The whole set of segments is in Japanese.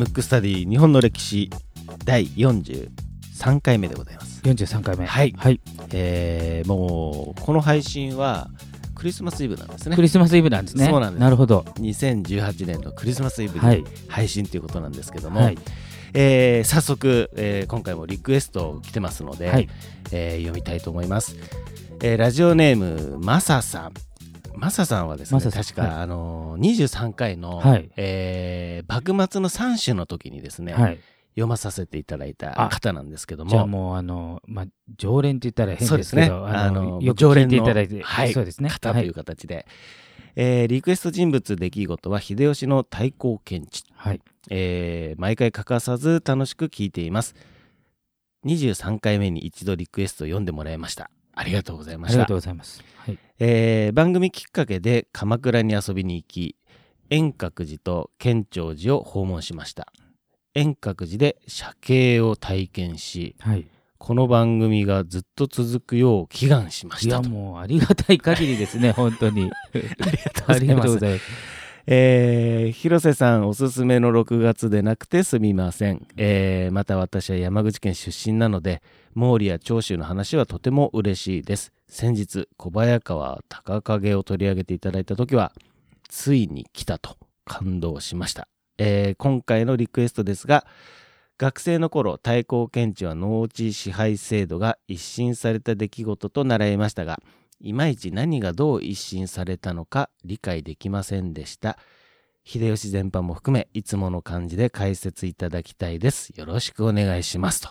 ムックスタディ日本の歴史第43回目でございます。43回目。はい。はい、えー、もうこの配信はクリスマスイブなんですね。ク。リスマスイブなんですね。そうなんです。なるほど。2018年のクリスマスイブにはい。配信ということなんですけども、はい。えー早速、えー今回もリクエスト来てますので、はい。えー読みたいと思います、えーラジオネームマサさんマサさんはですね確か、はい。あのー23回の、はい。えー幕末の三種の時にですね、はい。読まさせていただいた方なんですけども。じゃあもうあの、まあ、常連って言ったら変ですけどあの常連のていただいて、はいそうですね。方という形で、えーリクエスト人物出来事は秀吉の太閤検地はい。えー毎回欠かさず楽しく聞いています。23回目に一度リクエスト読んでもらいましたありがとうございました。ありがとうございます。はい。えー番組きっかけで鎌倉に遊びに行き円覚寺と建長寺を訪問しました。円覚寺で写経を体験しはい。この番組がずっと続くよう祈願しまいしたと。やもうありがたい限りですね本当に。ありがとうございますえー広瀬さんおすすめの6月でなくてすみません、えーまた私は山口県出身なので毛利や長州の話はとても嬉しいです。先日小早川隆景を取り上げていただいた時はついに来たと感動しました、えー今回のリクエストですが学生の頃太閤検地は農地支配制度が一新された出来事と習いましたがいまいち何がどう一新されたのか理解できませんでした。秀吉全般も含め、いつもの感じで解説いただきたいです。よろしくお願いしますと。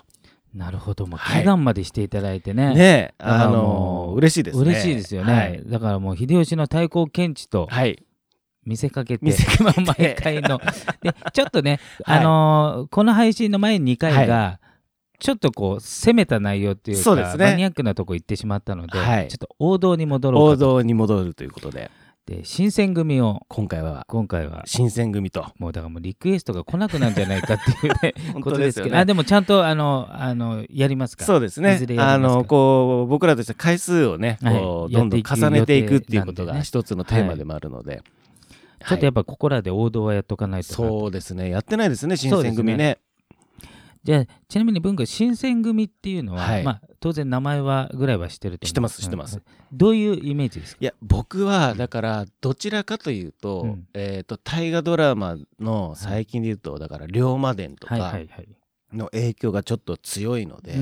なるほどもうはい祈願までしていただいてね、ねえ、だからあの嬉しいですね。嬉しいですよね、はい。だからもう秀吉の太閤検地とはい。見せかけて、見せかけて まあ毎回のでちょっとね、はいあのーこの配信の前に2回が、ちょっとこう攻めた内容っていうかそうですね。マニアックなとこ行ってしまったので、はい。ちょっと王道に戻ろう王かと。道に戻るということで、で新選組を今回は。今回は。新選組と。もうだからもうリクエストが来なくなるんじゃないかっていうね 本こと当ですすよけど。あでもちゃんとあのあのやりますか？そうですね。いずれ。やありますか？の、こう、僕らとしては回数をね、はい。こう、どんどん重ねていくっていうことが一つのテーマでもあるので。ちょっとやはいっぱここらで王道はやっとかないとなそうですね。やってないですね、新選組ね。じゃあちなみに文化新選組っていうのは、はい。まあ、当然名前はぐらいは知ってると知ってます知ってます。うん。どういうイメージですか？いや僕はだからどちらかというと,、うん。えー、と大河ドラマの最近で言うと、だから龍馬伝とかはいはいはい。の影響がちょっと強いので、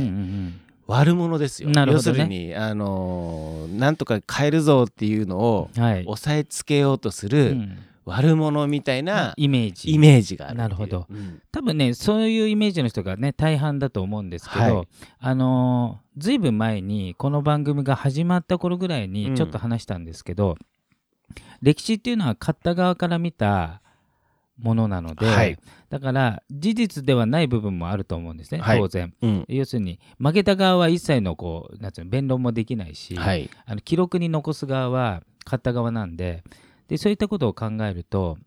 悪者ですよ、なるほどね。要するにあのーなんとか変えるぞっていうのをはい。押さえつけようとすうるん悪者みたいなイメージ。イメージがあるなるほど。うん。多分ね、そういうイメージの人がね、大半だと思うんですけど、はい。あのーずいぶん前に、この番組が始まった頃ぐらいうん。にちょっと話したんですけど、歴史っていうのは勝った側から見たものなので、はい。だから事実ではない部分もあると思うんですね、はい。当然。うん。要するに負けた側は一切のこうなんていうの弁論もできないし、はい。あの記録に残す側は勝った側なんででそういったことを考えると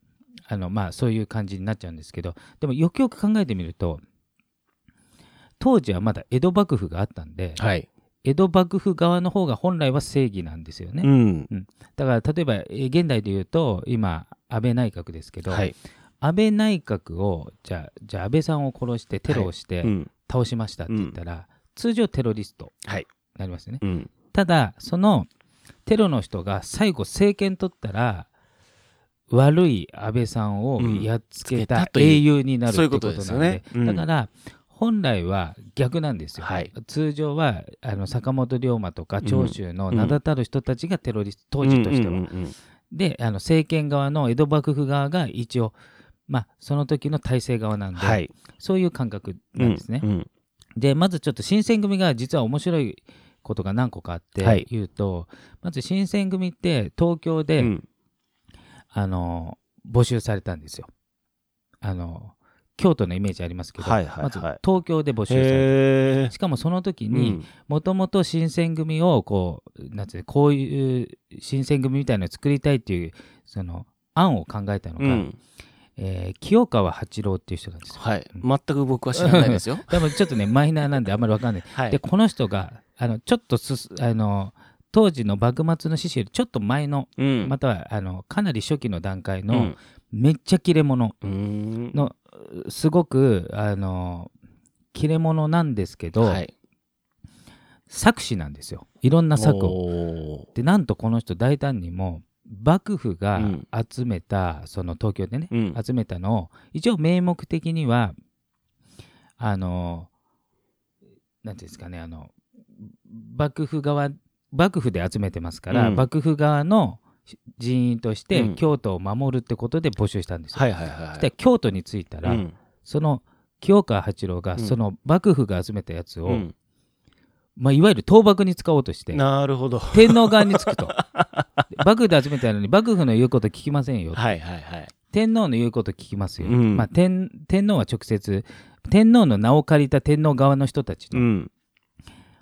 あの、まあ、そういう感じになっちゃうんですけどでもよくよく考えてみると当時はまだ江戸幕府があったんで、はい。江戸幕府側の方が本来は正義なんですよね、うん。だから例えばえー現代で言うと今安倍内閣ですけど、はい。安倍内閣をじゃあじゃあ安倍さんを殺してテロをしてうん。倒しましたって言ったら、通常テロリストはい。になりますよね。うん。ただそのテロの人が最後政権取ったら悪い安倍さんをやっつけた英雄になるってことなんで。だから本来は逆なんですよ、はい。通常はあの坂本龍馬とか長州の名だたる人たちがテロリスト、当時としては、であの政権側の江戸幕府側が一応まあその時の体制側なんで、はい。そういう感覚なんですね、うんうん。でまずちょっと新選組が実は面白いことが何個かあってはい。言うと、まず新選組って東京で、うんあの募集されたんですよ。あの京都のイメージありますけど、はいはいはい。まず東京で募集されへたしかもその時えにもともと新選組をこうなんていうのこういう新選組みたいなのを作りたいっていうその案を考えたのが、うん。えー清川八郎っていう人なんですよ。はい。全く僕は知らないですよ。多分ちょっとねマイナーなんであんまりわかんない。はい。でこの人があのちょっとすすあの当時の幕末の志士よりちょっと前の、うん。またはあのかなり初期の段階のうん。めっちゃ切れ者。うん。のすごくあの切れ者なんですけど、はい。作詞なんですよ。いろんな作を。をでなんとこの人大胆にも幕府がうん。集めた、その東京でね、うん。集めたのを一応名目的にはあのなんていうんですかねあの幕府側幕府で集めてますから、うん。幕府側の人員としてうん。京都を守るってことで募集したんですよ。はいはいはいはい。で京都に着いたら、うん。その清川八郎がうん。その幕府が集めたやつを、うん。まあ、いわゆる倒幕に使おうとしてなるほど。天皇側につくと。幕府で集めたのに幕府の言うこと聞きませんよ。はいはいはい。天皇の言うこと聞きますよ、うん。まあ、天天皇は直接天皇の名を借りた天皇側の人たちのうん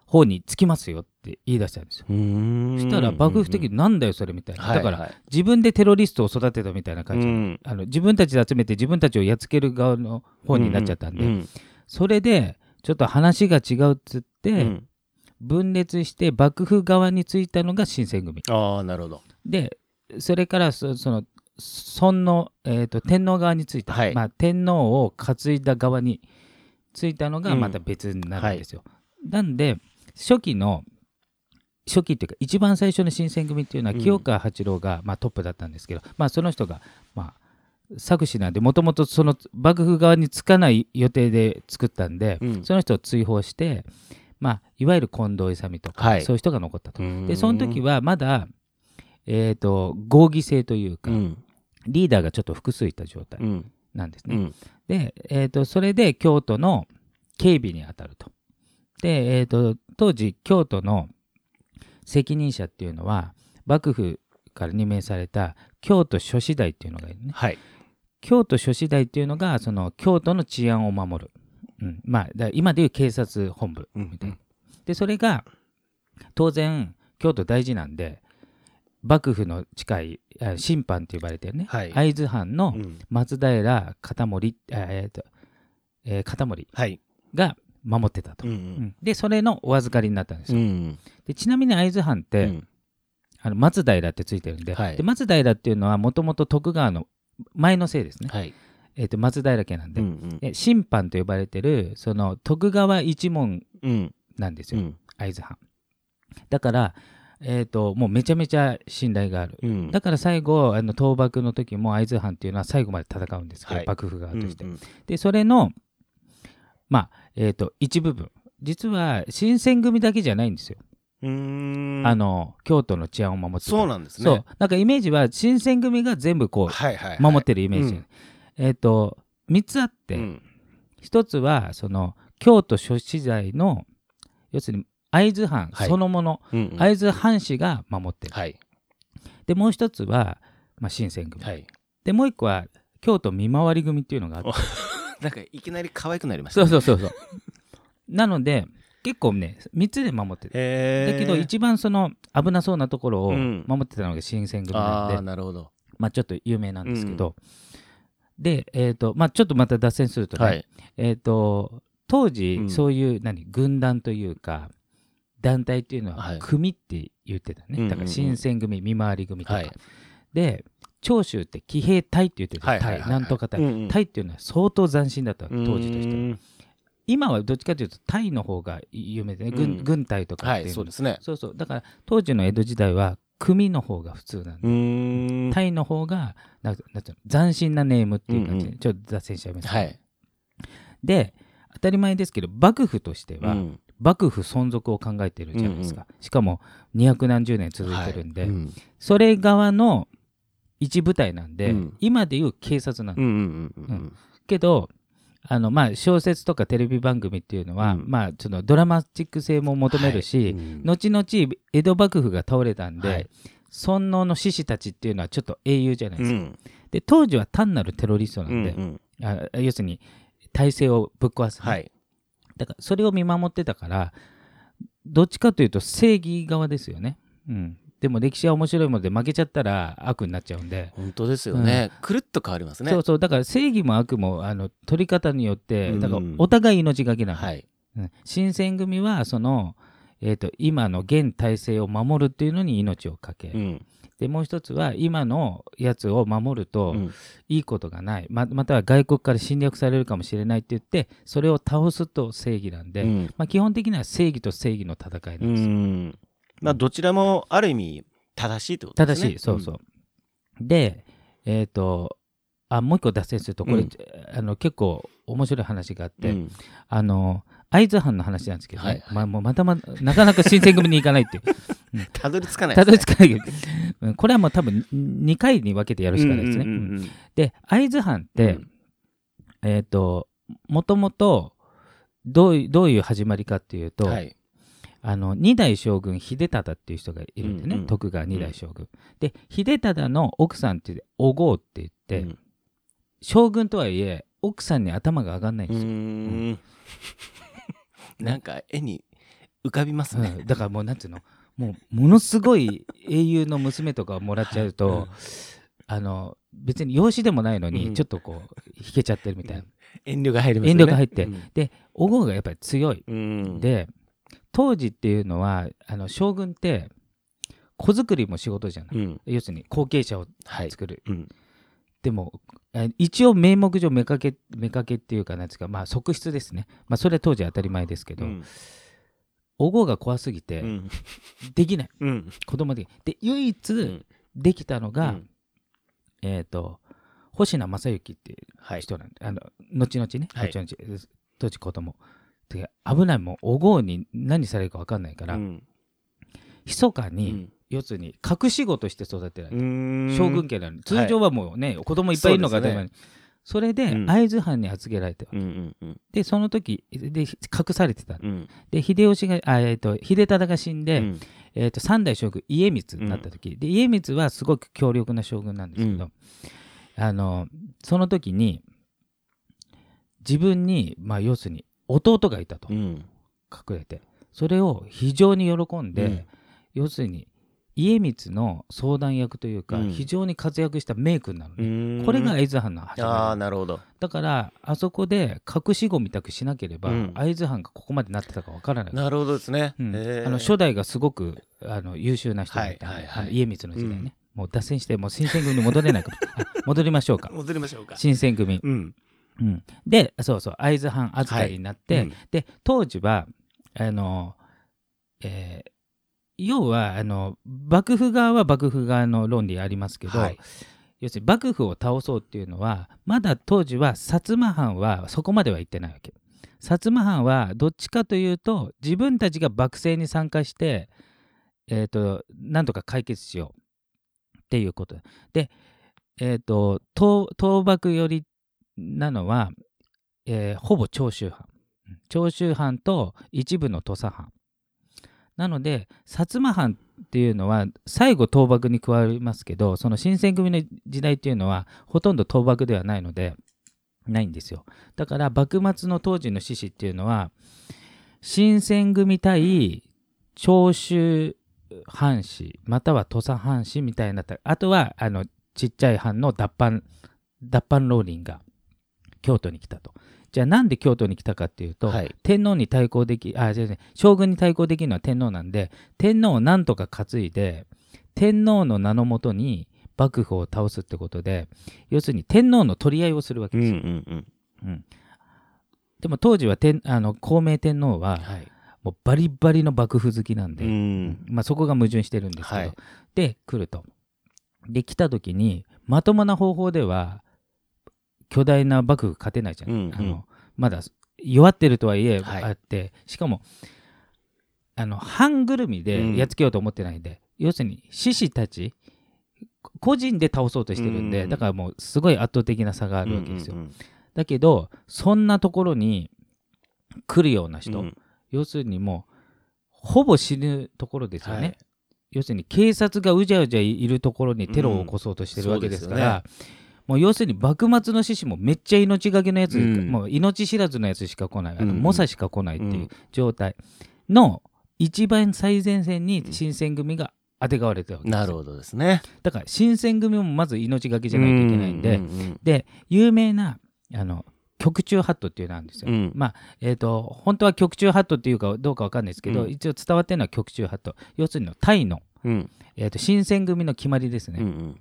方につきますよって言い出したんですよ、そしたら幕府的になんだよそれみたいな、だからはい。はい自分でテロリストを育てたみたいな感じ、うん。あの自分たちで集めて自分たちをやっつける側の方になっちゃったんで、うんそれでちょっと話が違うっつって、うん。分裂して幕府側についたのが新選組。ああなるほど。でそれからそその尊の、えー、と天皇側についた、はい。まあ、天皇を担いだ側についたのがうん。また別になるんですよ。なんで初期の初期っていうか一番最初の新選組っていうのはうん。清川八郎が、まあ、トップだったんですけど、まあ、その人が、まあ、作詞なんでもともとその幕府側につかない予定で作ったんで、うん。その人を追放して、まあ、いわゆる近藤勇とか、はい。そういう人が残ったと。ででその時はまだ、えー、と合議制というか、うん。リーダーがちょっと複数いた状態うん。なんですね。うん。で、えー、とそれで京都の警備に当たると。で、えー、と当時京都の責任者っていうのは幕府から任命された京都諸子大っていうのがいるね。はい。京都諸子大っていうのがその京都の治安を守る、うん。まあ、今でいう警察本部うんみたいな。でそれが当然京都大事なんで幕府の近いあ審判って呼ばれてるね、はい。会津藩のうん。松平片森、あえーとえー片森はい。が守ってたと、うんううん。んでそれのお預かりになったんですよ、うん。でちなみに会津藩って、うん。あの松平ってついてるんで,、はい。で松平っていうのはもともと徳川の前のせいですね、はい。えー、と松平家なんで,、うんうん。で審判と呼ばれてるその徳川一門うん。なんですよ、うん。会津藩。だから、えー、ともうめちゃめちゃ信頼がある。うん。だから最後あの倒幕の時も会津藩っていうのは最後まで戦うんですけど、はい。幕府側として、うんうん。でそれのまあえっ、と一部分。実は新選組だけじゃないんですよ、うーん。あの京都の治安を守ってた。そうなんですね。そう。なんかイメージは新選組が全部こはいはいはい。う守ってるイメージ、うん。えっ、と3つあって、うん。一つはその京都諸子代の要するに会津藩はい。そのもの、うんうん。会津藩士が守ってる、はい。でもう一つは、まあ、新選組、はい。でもう一個は京都見回り組っていうのがあって なんかいきなり可愛くなりましたそうそうそうそう。なので結構ね3つで守ってる。へだけど一番その危なそうなところをうん。守ってたのが新選組なんで、ああなるほど。まあちょっと有名なんですけど、でえっ、とまあちょっとまた脱線するとね、はい。えっ、と当時、うん。そういう何軍団というか団体っていうのははい。組って言ってたね、うんうんうん。だから新選組見回り組とか、はい。で長州って騎兵隊って言ってる、はいはいはい隊なんとか隊、うんうん。隊っていうのは相当斬新だった当時としては。うん今はどっちかというと隊の方が有名でね、軍うん。軍隊とかはいっていうの。そうですね。そうそう。だから当時の江戸時代は組の方が普通なんで、うーん。タイの方がなんかなんていうの斬新なネームっていう感じで、うんうん。ちょっと脱線しちゃいました。はい。で当たり前ですけど幕府としては、うん。幕府存続を考えてるじゃないですか、しかも200何十年続いてるんで、はい。うん。それ側の一部隊なんで、うん。今でいう警察なんでうんうんうんうんけどあのまあ小説とかテレビ番組っていうのは、うん。まあそのドラマチック性も求めるし、うん。後々江戸幕府が倒れたんで、はい。尊王の志士たちっていうのはちょっと英雄じゃないですか、うん。で当時は単なるテロリストなうんで、ん。あ要するに体制をぶっ壊す、はい。だからそれを見守ってたからどっちかというと正義側ですよね、うん、でも歴史は面白いもので負けちゃったら悪になっちゃうんで、本当ですよね。くるっと変わりますね。そうそう。だから正義も悪もあの取り方によってうんだからお互い命がけなの、はい。うん。新選組はそのえー、と今の現体制を守るっていうのに命を懸け、うん。でもう一つは今のやつを守るとうん。いいことがない、ままたは外国から侵略されるかもしれないって言ってそれを倒すと正義なんで、うん。まあ、基本的には正義と正義の戦いなんですよ。うんまあどちらもある意味正しいってことですね。正しい、そうそう。で、えっ、と、あ、もう一個脱線すると、これ、うん。あの結構面白い話があって、うん。あの、会津藩の話なんですけどね、はいはい。まあ、もうまたまなかなか新選組に行かないっていう、たどり着かないたどり着かない。けど、うん。これはもう多分2回に分けてやるしかないですね。うんうんうんうんで、会津藩って、うん。えっ、と、もともと、どういうどういう始まりかっていうと、はいあの二代将軍秀忠っていう人がいるんでね、うんうん。徳川二代将軍。で秀忠の奥さんっていうお郷って言って、うん。将軍とはいえ奥さんに頭が上がんないんですよ、ん。なんか絵に浮かびますね。うん。だからもうなんつうの？もうものすごい英雄の娘とかもらっちゃうと、うん。あの別に養子でもないのうん。にちょっとこう引けちゃってるみたいな、遠慮が入りますよね。遠慮が入って。うん。でお郷がやっぱり強い、うん。で当時っていうのはあの将軍って子作りも仕事じゃない、うん。要するに後継者をはい。作る、うん。でもえ一応名目上妾け妾っていうかなんですかまあ側室ですね。まあそれは当時当たり前ですけど、うん。お郷が怖すぎてうん。できない、うん。子供でで唯一ん。できたのが、うん。えっ、と星名正幸っていうはい。人なんで、あの後々ね、はい。後々当時子供で危ないもうお郷に何されるか分かんないから、うん。密かに、うん。要するに隠し子として育てられた、将軍家なのに。通常はもうね、子供いっぱいいるのが当たり前。にそれでうん。会津藩に預けられて、うんうんうん。でその時で隠されてたうん。で秀吉があ、えー、と秀忠が死んで、うん。えー、と三代将軍家光になった時、で家光はすごく強力な将軍なんですけど、うあのその時に自分に、まあ、要するに弟がいたと、うん。隠れて。それを非常に喜んで、うん。要するに家光の相談役というか、うん。非常に活躍した名君なのうね、これが会津藩の始あまり。あなるほど。だからあそこで隠し子みたくしなければ、うん。会津藩がここまでなってたかわからない。なるほどですね。あの初代がすごくあの優秀な人だった。はいはい家光の時代ね、もう脱線してもう新選組に戻れないか戻りましょうか。戻りましょうか。新選組、うんうん、でそうそう会津藩預かりになって、うん。で当時はあの、えー要はあの幕府側は幕府側の論理ありますけど、はい。要するに幕府を倒そうっていうのはまだ当時は薩摩藩はそこまでは行ってないわけ。薩摩藩はどっちかというと自分たちが幕政に参加してえっ、となんとか解決しようっていうこと。でえっ、と東東幕寄りなのは、えーほぼ長州藩。長州藩と一部の土佐藩。なので薩摩藩っていうのは最後倒幕に加わりますけどその新選組の時代っていうのはほとんど倒幕ではないのでないんですよ。だから幕末の当時の志士っていうのは新選組対長州藩士または土佐藩士みたいなあとはあのちっちゃい藩の脱藩脱藩浪人が京都に来たと。じゃあなんで京都に来たかっていうと、はい。天皇に対抗できあ違う違う将軍に対抗できるのは天皇なんで天皇をなんとか担いで天皇の名のもとに幕府を倒すってことで要するに天皇の取り合いをするわけですよ、んうんうん。でも当時は天あの孔明天皇ははい。もうバリバリの幕府好きなんで、うん。まあ、そこが矛盾してるんですけど、はい。で来ると。で来た時にまともな方法では巨大な幕府勝てないじゃん、うんうん。あのまだ弱ってるとはいえはい。あって、しかもあの半ぐるみでやっつけようと思ってないんで、要するに志士たち個人で倒そうとしてるんで、うんだからもうすごい圧倒的な差があるわけですよ、うんうんだけどそんなところに来るような人、うん。要するにもうほぼ死ぬところですよね、はい。要するに警察がうじゃうじゃいるところにテロを起こそうとしてるわけですから、うんもう要するに幕末の志士もめっちゃ命がけのやつ、うん。もう命知らずのやつしか来ない。あのうん。猛者しか来ないっていううん状態の一番最前線に新選組があてがわれてるわけですよ。なるほどですね。だから新選組もまず命がけじゃないといけないんで、うううんで有名なあの局中ハットっていうのなんですよ。うん。まあえー、と本当は局中ハットっていうかどうかわかんないですけど、うん。一応伝わってるのは局中ハット。要するにタイの、うん。えー、と新選組の決まりですね。うんうん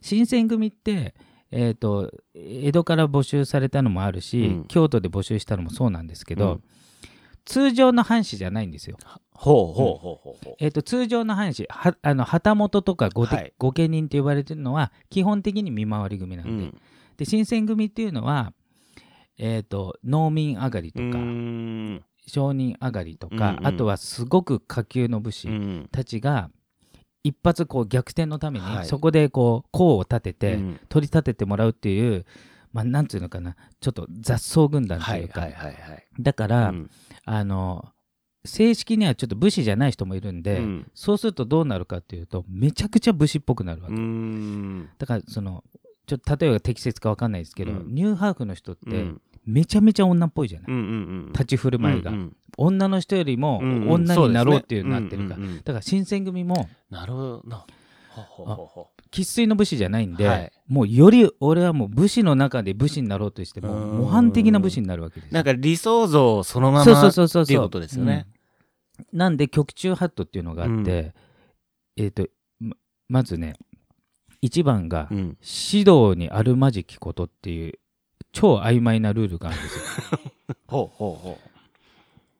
新選組って、えー、と江戸から募集されたのもあるし、うん。京都で募集したのもそうなんですけど、うん。通常の藩士じゃないんですよ。ほうほうほうほうほう。えー、と通常の藩士はあの旗本とか御,、はい。御家人って呼ばれてるのは基本的に見回り組なんで,、うん。で新選組っていうのは、えー、と農民上がりとか、商人上がりとか、うんうん。あとはすごく下級の武士うん。たちが一発こう逆転のために、はい。そこでこう功を立てて、うん。取り立ててもらうっていう、まあ、なんていうのかなちょっと雑草軍団とはいいうか、だから、うん。あの正式にはちょっと武士じゃない人もいるんで、うん。そうするとどうなるかっていうとめちゃくちゃ武士っぽくなるわけ、だからそのちょっと例えば適切か分かんないですけど、うん。ニューハーフの人ってうんめちゃめちゃ女っぽいじゃない、うんうん立ち振る舞いが、うんうん。女の人よりもうんうん。女になろうっていうなってるから、そうんうんうん。だから新選組もなるほど生粋の武士じゃないんで、はい。もうより俺はもう武士の中で武士になろうとしてもうん。模範的な武士になるわけですうなんか理想像そのままっていうことですよね、うん。なんで局中ハットっていうのがあって、うん。えっ、とままずね1番がうん。指導にあるまじきことっていう超曖昧なルールがあるんですよ。ほうほうほ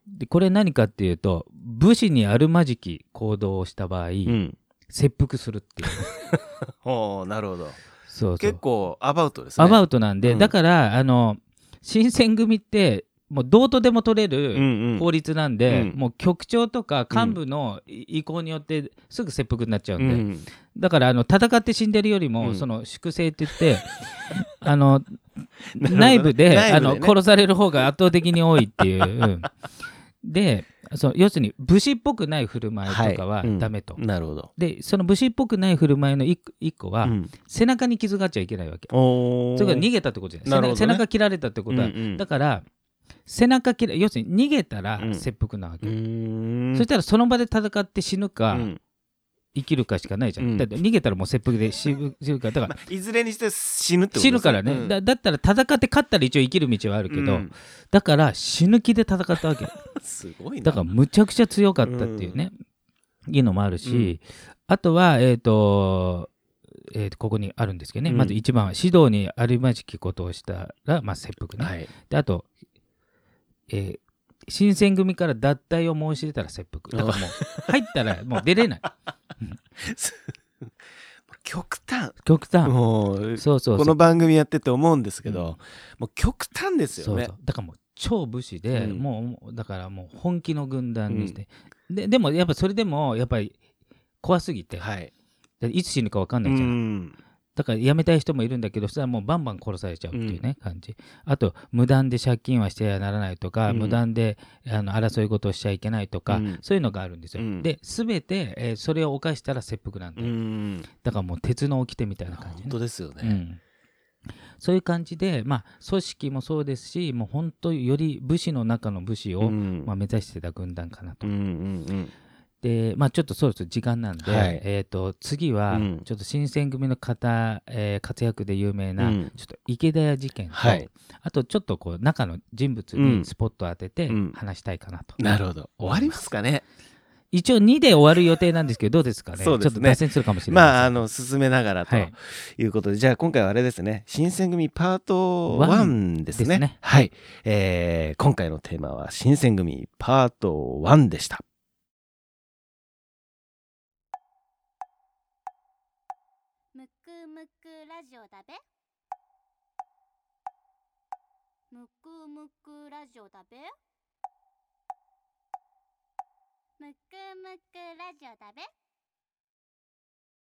でこれ何かっていうと武士にあるまじき行動をした場合、ううん。切腹するっていう。ほうなるほど。そうそう。結構アバウトですね。アバウトなんで、うん。だからあの新選組ってもうどうとでも取れうんるうん。法律なんで、うん。もう局長とか幹部の意向によってすぐ切腹になっちゃうんで、うんだからあの戦って死んでるよりも、うん。その粛清って言って あの内部でね。あの殺される方が圧倒的に多いっていう。う んでそう要するに武士っぽくない振る舞いとかははい。うん。ダメと。なるほど。でその武士っぽくない振る舞いの一個は、うん。背中に傷があっちゃいけないわけ。それから逃げたってことじゃない。ね背中背中切られたってことは、うんうん。だから背中切ら要するに逃げたらうん。切腹なわけ、うーん。そしたらその場で戦って死ぬか、うん。生きるかしかないじゃん、うん。だって逃げたらもう切腹で死ぬ死ぬか。らだからまあ いずれにして死ぬってこと死ぬからね、うん。だだったら戦って勝ったら一応生きる道はあるけど、うん。だから死ぬ気で戦ったわけ。すごいな。だからむちゃくちゃ強かったっていうね、いうのもあるし、あとはえっ、とえーとここにあるんですけどね、うん。まず1番は指導にあるまじきことをしたら、まあ、切腹ね、はい。であと、えー新選組から脱退を申し出たら切腹。だからもう入ったらもう出れない。極端。極端。もうそうそうそう。この番組やってて思うんですけうん。どもう極端ですよね。そうそう。だからもう超武士で、うん。もうだからもう本気の軍団にして、ででもやっぱそれでもやっぱり怖すぎて、はい。いつ死ぬか分かんうないじゃん、んだから辞めたい人もいるんだけどそれはもうバンバン殺されちゃうっていうね、感じ。あと無断で借金はしてはならないとか、うん。無断であの争い事をしちゃいけないとか、うん。そういうのがあるんですよ、うん。で全て、えーそれを犯したら切腹なんだうよ、ん。だからもう鉄の掟みたいな感じ、本ね当ですよね。うん、そういう感じで、まあ、組織もそうですしもう本当より武士の中の武士を、うん。まあ、目指してた軍団かなと。うんうんで、まあ、ちょっとそろそろ時間なんで、はい。えー、と次はうん。ちょっと新選組の方、えー活躍で有名な、うん。ちょっと池田屋事件と、はい。あとちょっとこう中の人物うん。にスポットを当ててうん。話したいかなと。なるほど。終わりますかね。一応2で終わる予定なんですけどどうですかね。そうですね。ちょっと脱線するかもしれないまああの進めながらと。はい。いうことでじゃあ今回はあれですね。新選組パート1ですね。ですね。はい。えー今回のテーマは新選組パート1でしたべむくむくラジオだべむくむくラジオだべ。